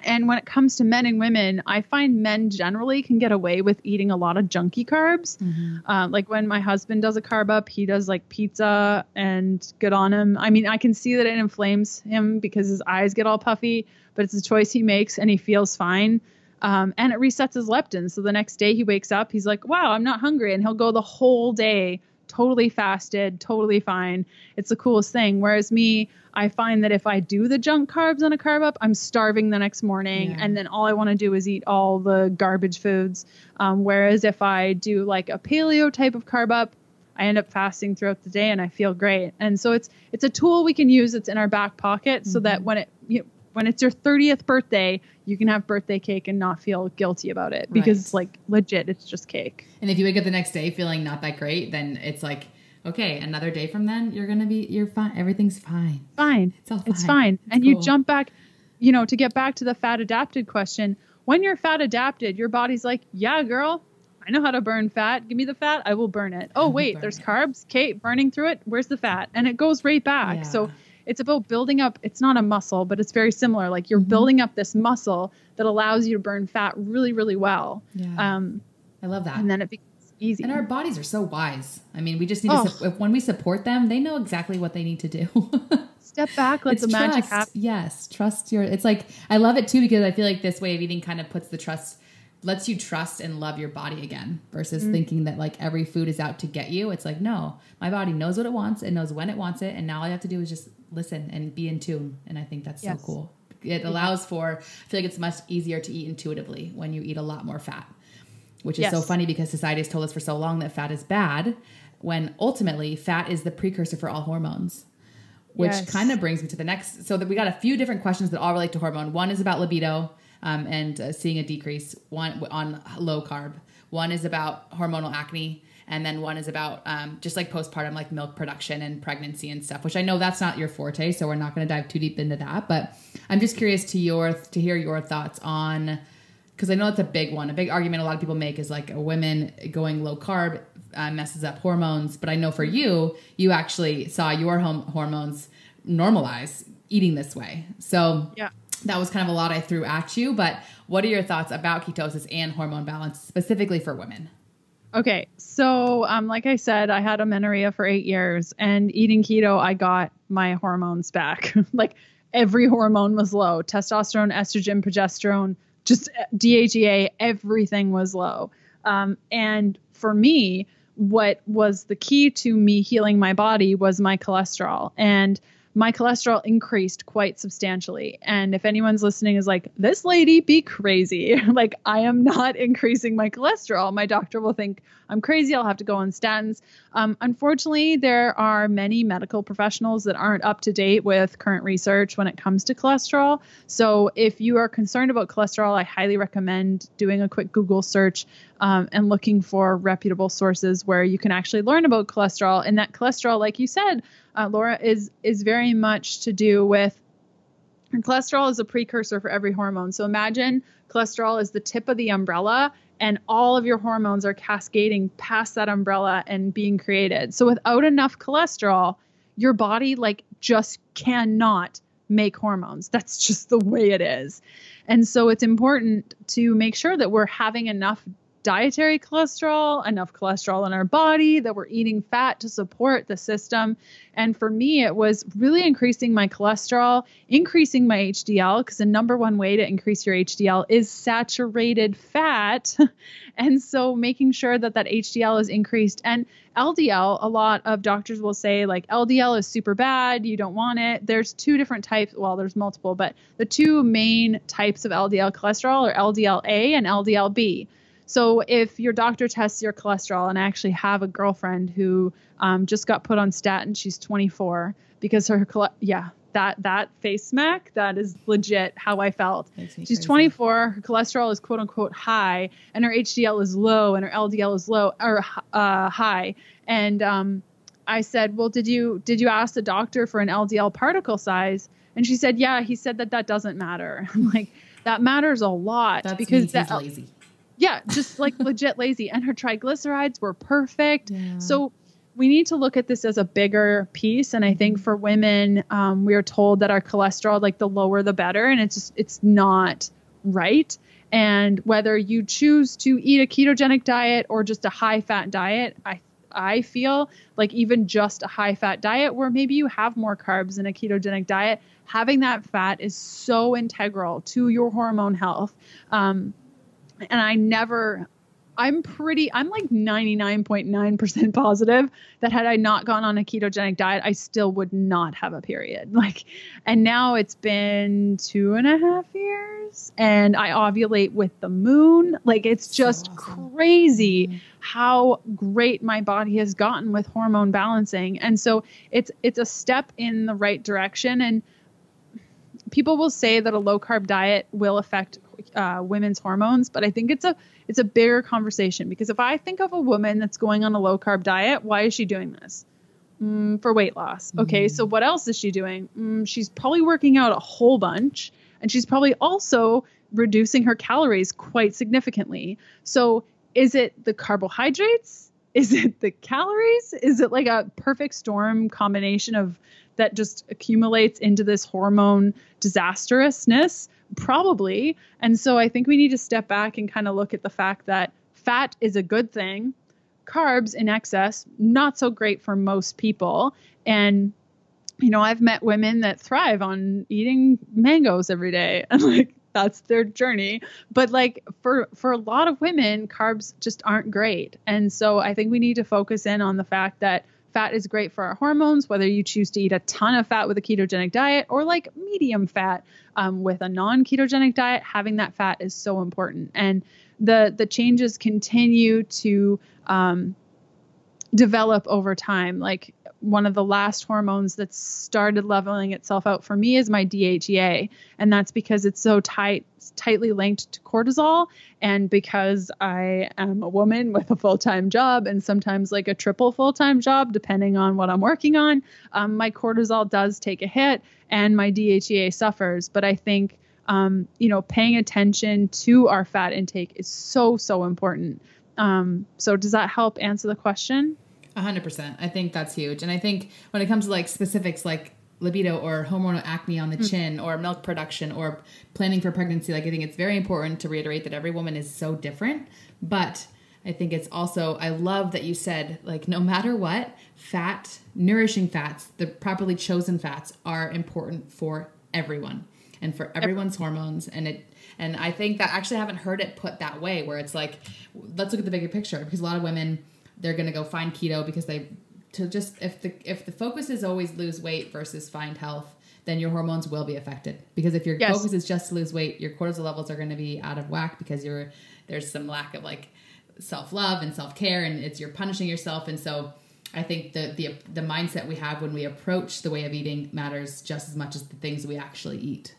and when it comes to men and women, I find men generally can get away with eating a lot of junky carbs. Mm-hmm. Uh, like when my husband does a carb up, he does like pizza and good on him. I mean, I can see that it inflames him because his eyes get all puffy, but it's a choice he makes and he feels fine. Um, and it resets his leptin. So the next day he wakes up, he's like, wow, I'm not hungry. And he'll go the whole day totally fasted, totally fine. It's the coolest thing. Whereas me, I find that if I do the junk carbs on a carb up, I'm starving the next morning, yeah. and then all I want to do is eat all the garbage foods. Um, whereas if I do like a paleo type of carb up, I end up fasting throughout the day and I feel great. And so it's it's a tool we can use that's in our back pocket mm-hmm. so that mm-hmm. when it when it's your 30th birthday, you can have birthday cake and not feel guilty about it because right. it's like legit, it's just cake. And if you wake up the next day feeling not that great, then it's like okay, another day from then, you're gonna be, you're fine. Everything's fine. Fine. It's all fine. It's fine. It's and cool. you jump back, you know, to get back to the fat adapted question. When you're fat adapted, your body's like, yeah, girl, I know how to burn fat. Give me the fat, I will burn it. Oh wait, there's it. carbs. Kate, burning through it. Where's the fat? And it goes right back. Yeah. So it's about building up. It's not a muscle, but it's very similar. Like you're mm-hmm. building up this muscle that allows you to burn fat really, really well. Yeah. Um, I love that. And then it becomes easy. And our bodies are so wise. I mean, we just need oh. to, su- when we support them, they know exactly what they need to do. Step back, let it's the trust. magic happen. Yes, trust your, it's like, I love it too because I feel like this way of eating kind of puts the trust, lets you trust and love your body again versus mm. thinking that like every food is out to get you. It's like, no, my body knows what it wants, it knows when it wants it. And now all I have to do is just listen and be in tune. And I think that's yes. so cool. It allows for, I feel like it's much easier to eat intuitively when you eat a lot more fat which is yes. so funny because society has told us for so long that fat is bad, when ultimately fat is the precursor for all hormones. Which yes. kind of brings me to the next. So that we got a few different questions that all relate to hormone. One is about libido um, and uh, seeing a decrease. One on low carb. One is about hormonal acne, and then one is about um, just like postpartum, like milk production and pregnancy and stuff. Which I know that's not your forte, so we're not going to dive too deep into that. But I'm just curious to your to hear your thoughts on because I know it's a big one. A big argument a lot of people make is like women going low carb uh, messes up hormones. But I know for you, you actually saw your home hormones normalize eating this way. So Yeah. That was kind of a lot I threw at you. But what are your thoughts about ketosis and hormone balance specifically for women? Okay, so um, like I said, I had amenorrhea for eight years, and eating keto, I got my hormones back. like every hormone was low: testosterone, estrogen, progesterone, just uh, DHEA, everything was low. Um, and for me, what was the key to me healing my body was my cholesterol, and my cholesterol increased quite substantially. And if anyone's listening is like, this lady be crazy, like I am not increasing my cholesterol, my doctor will think I'm crazy. I'll have to go on statins. Um, unfortunately, there are many medical professionals that aren't up to date with current research when it comes to cholesterol. So if you are concerned about cholesterol, I highly recommend doing a quick Google search um, and looking for reputable sources where you can actually learn about cholesterol. And that cholesterol, like you said, uh, Laura, is is very much to do with cholesterol is a precursor for every hormone. So imagine cholesterol is the tip of the umbrella and all of your hormones are cascading past that umbrella and being created. So without enough cholesterol, your body like just cannot make hormones. That's just the way it is. And so it's important to make sure that we're having enough dietary cholesterol, enough cholesterol in our body, that we're eating fat to support the system. And for me, it was really increasing my cholesterol, increasing my HDL, because the number one way to increase your HDL is saturated fat. and so making sure that that HDL is increased. And LDL, a lot of doctors will say, like, LDL is super bad, you don't want it. There's two different types, well, there's multiple, but the two main types of LDL cholesterol are LDL-A and LDL-B. So if your doctor tests your cholesterol, and I actually have a girlfriend who um, just got put on statin, she's 24 because her yeah that that face smack that is legit how I felt. She's crazy. 24. Her cholesterol is quote unquote high, and her HDL is low, and her LDL is low or uh, high. And um, I said, well, did you did you ask the doctor for an LDL particle size? And she said, yeah. He said that that doesn't matter. I'm like that matters a lot That's because means that lazy. Yeah, just like legit lazy. And her triglycerides were perfect. Yeah. So we need to look at this as a bigger piece. And I think for women, um, we are told that our cholesterol, like the lower the better, and it's just it's not right. And whether you choose to eat a ketogenic diet or just a high fat diet, I I feel like even just a high fat diet where maybe you have more carbs in a ketogenic diet, having that fat is so integral to your hormone health. Um, and I never I'm pretty I'm like 99.9% positive that had I not gone on a ketogenic diet, I still would not have a period. Like and now it's been two and a half years and I ovulate with the moon. Like it's So just awesome. crazy Mhm. how great my body has gotten with hormone balancing. And so it's it's a step in the right direction and people will say that a low carb diet will affect uh, women's hormones, but I think it's a it's a bigger conversation because if I think of a woman that's going on a low carb diet, why is she doing this? Mm, for weight loss. Okay, Mhm. so what else is she doing? Mm, she's probably working out a whole bunch, and she's probably also reducing her calories quite significantly. So is it the carbohydrates? Is it the calories? Is it like a perfect storm combination of that just accumulates into this hormone disastrousness? Probably. And so I think we need to step back and kind of look at the fact that fat is a good thing. Carbs in excess, not so great for most people. And you know, I've met women that thrive on eating mangoes every day and like that's their journey. But like for for a lot of women, carbs just aren't great. And so I think we need to focus in on the fact that fat is great for our hormones, whether you choose to eat a ton of fat with a ketogenic diet or like medium fat um, with a non-ketogenic diet. Having that fat is so important, and the the changes continue to um, develop over time. Like one of the last hormones that started leveling itself out for me is my DHEA, and that's because it's so tight tightly linked to cortisol and because I am a woman with a full-time job and sometimes like a triple full-time job depending on what I'm working on, um, my cortisol does take a hit and my DHEA suffers, but I think um, you know, paying attention to our fat intake is so, so important. Um, so does that help answer the question? A hundred percent. I think that's huge. And I think when it comes to like specifics like libido or hormonal acne on the mm. chin or milk production or planning for pregnancy, like I think it's very important to reiterate that every woman is so different. But I think it's also, I love that you said, like, no matter what, fat, nourishing fats, the properly chosen fats are important for everyone and for everyone's hormones. And it, and I think that actually I haven't heard it put that way where it's like, let's look at the bigger picture because a lot of women, they're going to go find keto because they, to just, if the, if the focus is always lose weight versus find health, then your hormones will be affected because if your yes. focus is just to lose weight, your cortisol levels are going to be out of whack because you're, there's some lack of like self love and self care, and it's you're punishing yourself. And so I think the the the mindset we have when we approach the way of eating matters just as much as the things we actually eat,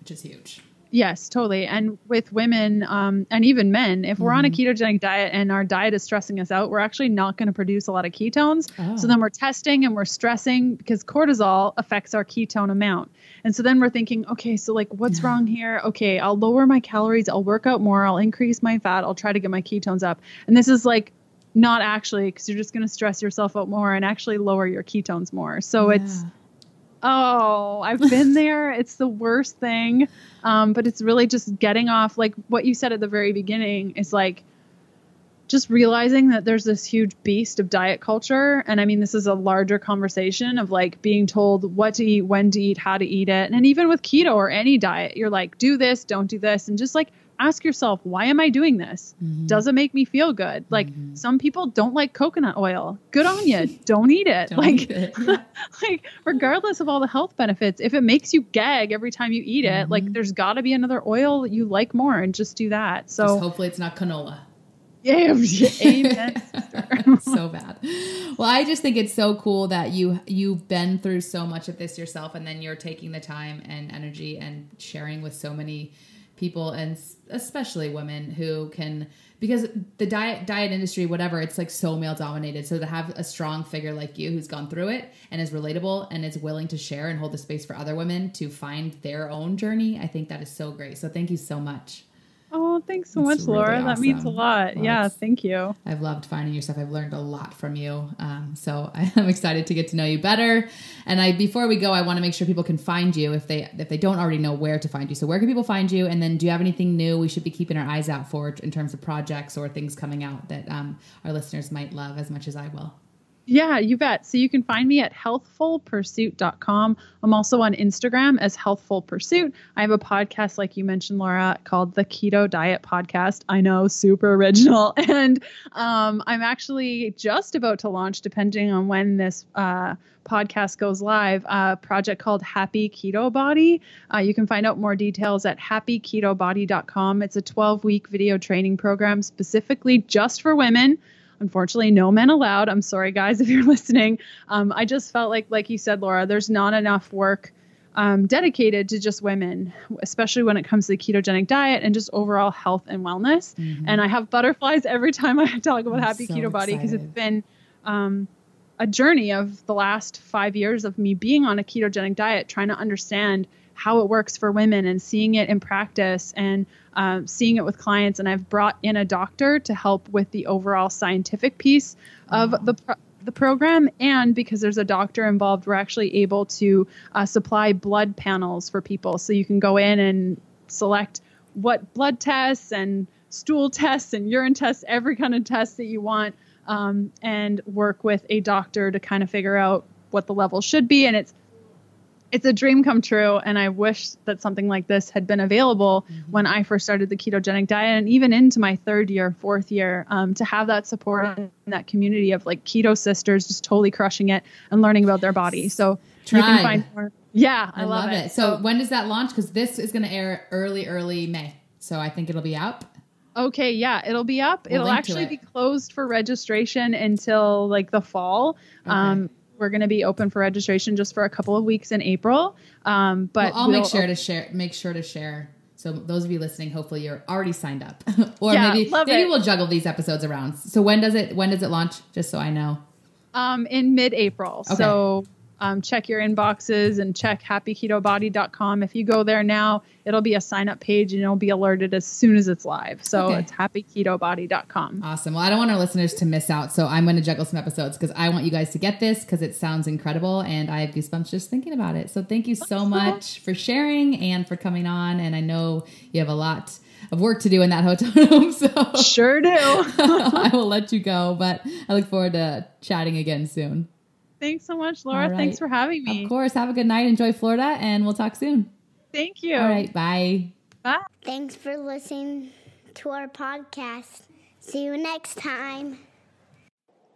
which is huge. Yes, totally. And with women um, and even men, if we're mm-hmm. on a mm-hmm. ketogenic diet and our diet is stressing us out, we're actually not going to produce a lot of ketones. Oh. So then we're testing and we're stressing because cortisol affects our ketone amount. And so then we're thinking, okay, so like what's yeah. wrong here? Okay, I'll lower my calories, I'll work out more, I'll increase my fat, I'll try to get my ketones up. And this is like not actually because you're just going to stress yourself out more and actually lower your ketones more. So yeah. it's oh, I've been there. it's the worst thing. Um, but it's really just getting off like what you said at the very beginning is like just realizing that there's this huge beast of diet culture. And I mean, this is a larger conversation of like being told what to eat, when to eat, how to eat it. And even with keto or any diet, you're like, do this, don't do this. And just like ask yourself, why am I doing this? Mm-hmm. Does it make me feel good? Like mm-hmm. some people don't like coconut oil. Good on you. don't eat it. Don't like, eat it. Yeah. like regardless of all the health benefits, if it makes you gag every time you eat it, mm-hmm. like there's got to be another oil that you like more, and just do that. So just hopefully it's not canola. Amen. so bad. Well, I just think it's so cool that you you've been through so much of this yourself, and then you're taking the time and energy and sharing with so many people, and especially women who can because the diet diet industry, whatever, it's like so male dominated. So to have a strong figure like you who's gone through it and is relatable and is willing to share and hold the space for other women to find their own journey, I think that is so great. So thank you so much. Oh, thanks so much, really Laura. Awesome. That means a lot. Well, yeah, thank you. I've loved finding your stuff. I've learned a lot from you. Um, so I'm excited to get to know you better. And I, before we go, I want to make sure people can find you if they if they don't already know where to find you. So where can people find you? And then, do you have anything new we should be keeping our eyes out for in terms of projects or things coming out that um, our listeners might love as much as I will? Yeah, you bet. So you can find me at healthfulpursuit.com. I'm also on Instagram as Healthful Pursuit. I have a podcast, like you mentioned, Laura, called the Keto Diet Podcast. I know, super original. And um, I'm actually just about to launch, depending on when this uh, podcast goes live, a project called Happy Keto Body. Uh, you can find out more details at happyketobody.com. It's a 12 week video training program specifically just for women Unfortunately, no men allowed. I'm sorry, guys, if you're listening. Um, I just felt like, like you said, Laura, there's not enough work um, dedicated to just women, especially when it comes to the ketogenic diet and just overall health and wellness. Mm-hmm. And I have butterflies every time I talk about I'm Happy so Keto Body because it's been um, a journey of the last five years of me being on a ketogenic diet, trying to understand how it works for women and seeing it in practice and um, seeing it with clients. And I've brought in a doctor to help with the overall scientific piece of the pro- the program. And because there's a doctor involved we're actually able to uh, supply blood panels for people. So you can go in and select what blood tests and stool tests and urine tests every kind of test that you want um, and work with a doctor to kind of figure out what the level should be. And it's it's a dream come true and i wish that something like this had been available mm-hmm. when i first started the ketogenic diet and even into my third year fourth year um, to have that support in that community of like keto sisters just totally crushing it and learning about their body so Tried. you can find more yeah i, I love, love it. it. So, so when does that launch because this is going to air early early may so i think it'll be out Okay, yeah, it'll be up. We'll it'll actually it. be closed for registration until like the fall. Okay. Um, we're going to be open for registration just for a couple of weeks in April. Um, but well, I'll we'll make sure to share. Make sure to share. So those of you listening, hopefully you're already signed up, or yeah, maybe maybe it. we'll juggle these episodes around. So when does it when does it launch? Just so I know. Um, in mid-April. Okay. So um, check your inboxes and check happyketobody.com. If you go there now, it'll be a sign up page and you'll be alerted as soon as it's live. So Okay. it's happyketobody.com. Awesome. Well, I don't want our listeners to miss out, so I'm going to juggle some episodes because I want you guys to get this because it sounds incredible and I have goosebumps just thinking about it. So thank you so much for sharing and for coming on. And I know you have a lot of work to do in that hotel room, so Sure do. I will let you go. But I look forward to chatting again soon. Thanks so much, Laura. All right. Thanks for having me. Of course. Have a good night. Enjoy Florida, and we'll talk soon. Thank you. All right. Bye. Bye. Thanks for listening to our podcast. See you next time.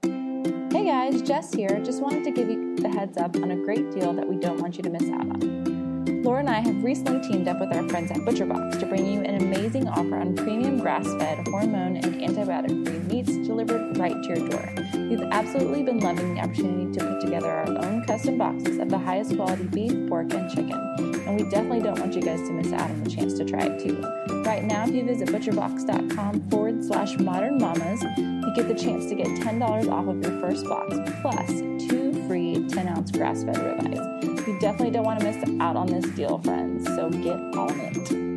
Hey guys, Jess here. Just wanted to give you the heads up on a great deal that we don't want you to miss out on. Laura and I have recently teamed up with our friends at ButcherBox to bring you an amazing offer on premium grass-fed, hormone, and antibiotic-free meats delivered right to your door. We've absolutely been loving the opportunity to put together our own custom boxes of the highest quality beef, pork, and chicken, and we definitely don't want you guys to miss out on the chance to try it too. Right now, if you visit butcherbox.com forward slash modern mamas, you get the chance to get $10 off of your first box, plus two free 10 ounce grass fed ribeyes. You definitely don't want to miss out on this deal, friends, so get on it.